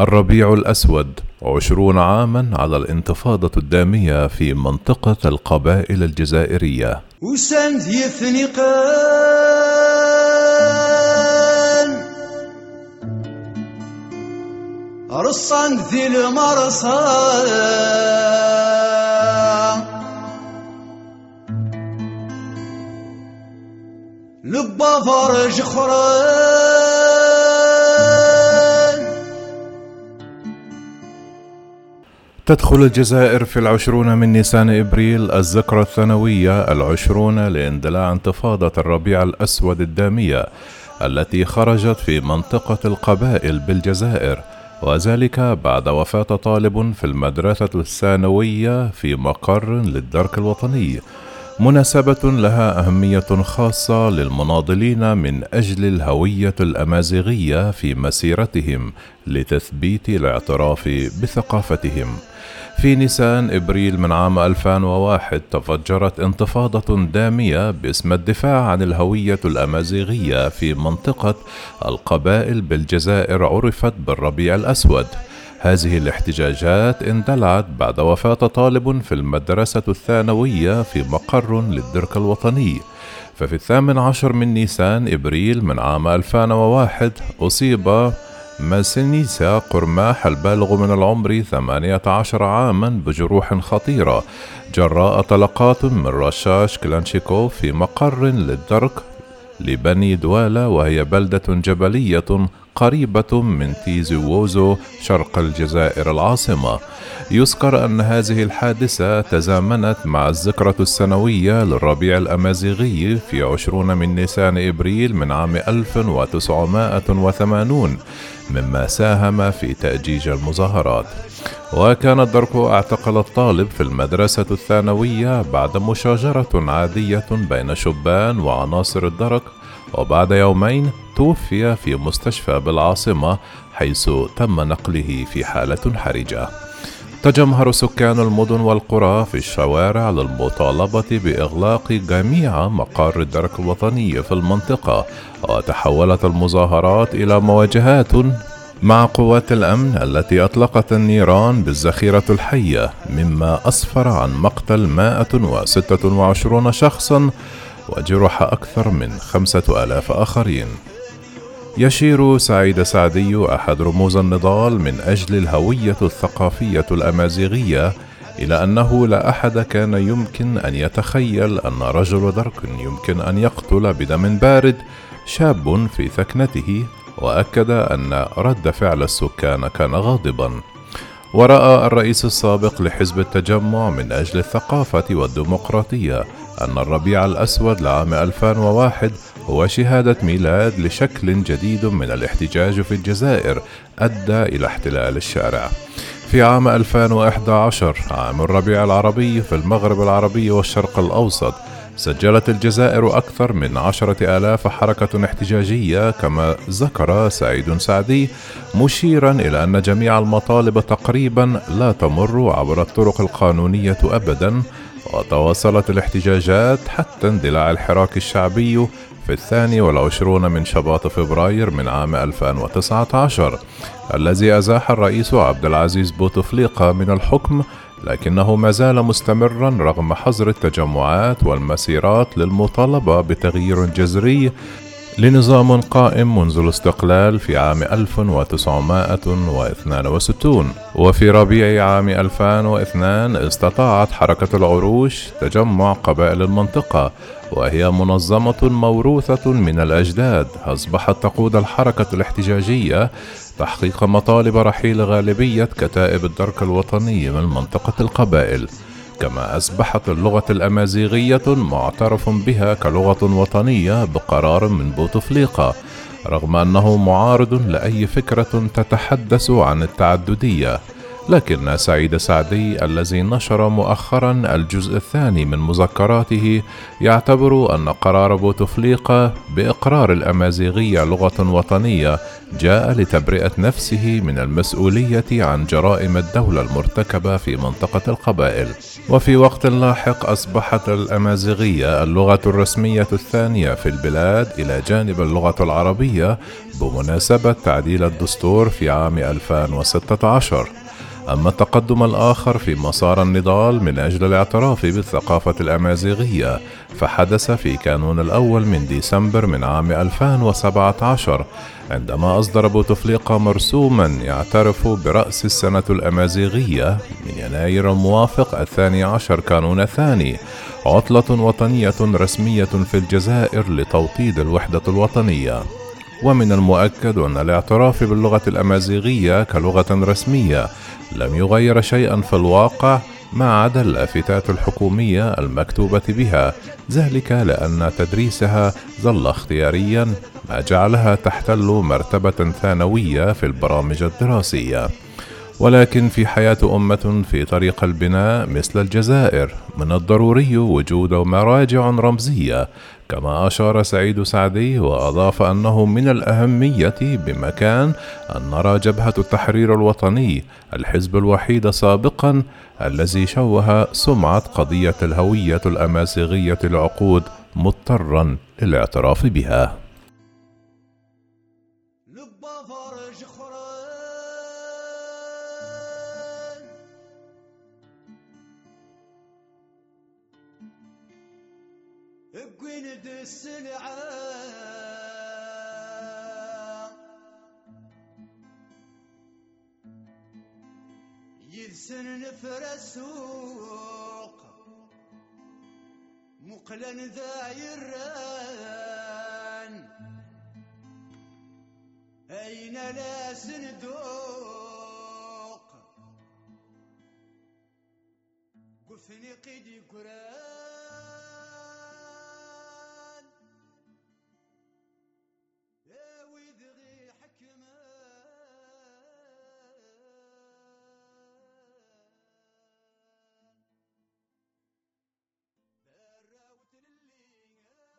الربيع الأسود عشرون عاما على الانتفاضة الدامية في منطقة القبائل الجزائرية. وسند يثني قان. رصان ذي المرصان لبا فرج خران تدخل الجزائر في العشرون من نيسان إبريل الذكرى الثانوية العشرون لاندلاع انتفاضة الربيع الأسود الدامية التي خرجت في منطقة القبائل بالجزائر. وذلك بعد وفاة طالب في المدرسة الثانوية في مقر للدرك الوطني. مناسبة لها أهمية خاصة للمناضلين من أجل الهوية الأمازيغية في مسيرتهم لتثبيت الاعتراف بثقافتهم. في نيسان إبريل من عام 2001 تفجرت انتفاضة دامية باسم الدفاع عن الهوية الأمازيغية في منطقة القبائل بالجزائر عرفت بالربيع الأسود. هذه الاحتجاجات اندلعت بعد وفاة طالب في المدرسة الثانوية في مقر للدرك الوطني. ففي الثامن عشر من نيسان إبريل من عام 2001 أصيب ماسينيسا قرماح البالغ من العمر 18 عاما بجروح خطيرة. جراء طلقات من رشاش كلانشيكوف في مقر للدرك لبني دوالة وهي بلدة جبلية قريبة من تيزي ووزو شرق الجزائر العاصمة. يذكر أن هذه الحادثة تزامنت مع الذكرى السنوية للربيع الأمازيغي في عشرون من نيسان إبريل من عام 1980 مما ساهم في تأجيج المظاهرات. وكان الدرك أعتقل الطالب في المدرسة الثانوية بعد مشاجرة عادية بين شبان وعناصر الدرك وبعد يومين توفي في مستشفى بالعاصمة حيث تم نقله في حالة حرجة. تجمهر سكان المدن والقرى في الشوارع للمطالبة بإغلاق جميع مقار الدرك الوطني في المنطقة، وتحولت المظاهرات إلى مواجهات مع قوات الأمن التي أطلقت النيران بالذخيرة الحية مما أسفر عن مقتل 126 شخصا وجرح أكثر من خمسة آلاف آخرين. يشير سعيد سعدي أحد رموز النضال من أجل الهوية الثقافية الأمازيغية إلى أنه لا أحد كان يمكن أن يتخيل أن رجل درك يمكن أن يقتل بدم بارد شاب في ثكنته وأكد أن رد فعل السكان كان غاضبا. ورأى الرئيس السابق لحزب التجمع من أجل الثقافة والديمقراطية أن الربيع الأسود لعام 2001 هو شهادة ميلاد لشكل جديد من الاحتجاج في الجزائر أدى إلى احتلال الشارع. في عام 2011 عام الربيع العربي في المغرب العربي والشرق الأوسط سجلت الجزائر أكثر من عشرة آلاف حركة احتجاجية كما ذكر سعيد سعدي مشيرا إلى أن جميع المطالب تقريبا لا تمر عبر الطرق القانونية أبدا وتواصلت الاحتجاجات حتى اندلاع الحراك الشعبي في الثاني والعشرون من شباط فبراير من عام 2019 الذي أزاح الرئيس عبد العزيز بوتفليقة من الحكم لكنه ما زال مستمرا رغم حظر التجمعات والمسيرات للمطالبة بتغيير جذري لنظام قائم منذ الاستقلال في عام 1962 وفي ربيع عام 2002 استطاعت حركة العروش تجمع قبائل المنطقة وهي منظمة موروثة من الأجداد. أصبحت تقود الحركة الاحتجاجية تحقيق مطالب رحيل غالبية كتائب الدرك الوطني من منطقة القبائل. كما أصبحت اللغة الأمازيغية معترف بها كلغة وطنية بقرار من بوتفليقة رغم أنه معارض لأي فكرة تتحدث عن التعددية. لكن سعيد سعدي الذي نشر مؤخرا الجزء الثاني من مذكراته يعتبر أن قرار بوتفليقة بإقرار الأمازيغية لغة وطنية جاء لتبرئة نفسه من المسؤولية عن جرائم الدولة المرتكبة في منطقة القبائل. وفي وقت لاحق أصبحت الأمازيغية اللغة الرسمية الثانية في البلاد إلى جانب اللغة العربية بمناسبة تعديل الدستور في عام 2016 أما التقدم الآخر في مسار النضال من أجل الاعتراف بالثقافة الأمازيغية فحدث في كانون الأول من ديسمبر من عام 2017 عندما أصدر بوتفليقة مرسوما يعترف برأس السنة الأمازيغية من يناير الموافق الثاني عشر كانون الثاني عطلة وطنية رسمية في الجزائر لتوطيد الوحدة الوطنية. ومن المؤكد أن الاعتراف باللغة الأمازيغية كلغة رسمية لم يغير شيئا في الواقع ما عدا اللافتات الحكومية المكتوبة بها ذلك لأن تدريسها ظل اختياريا ما جعلها تحتل مرتبة ثانوية في البرامج الدراسية. ولكن في حياة أمة في طريق البناء مثل الجزائر من الضروري وجود مراجع رمزية كما أشار سعيد سعدي وأضاف أنه من الأهمية بمكان أن نرى جبهة التحرير الوطني الحزب الوحيد سابقا الذي شوه سمعة قضية الهوية الأمازيغية العقود مضطرا للاعتراف بها. قند السلعة يلسن نفر السوق مقلن ذايران. أين لا صندوق قفني قيدي قران.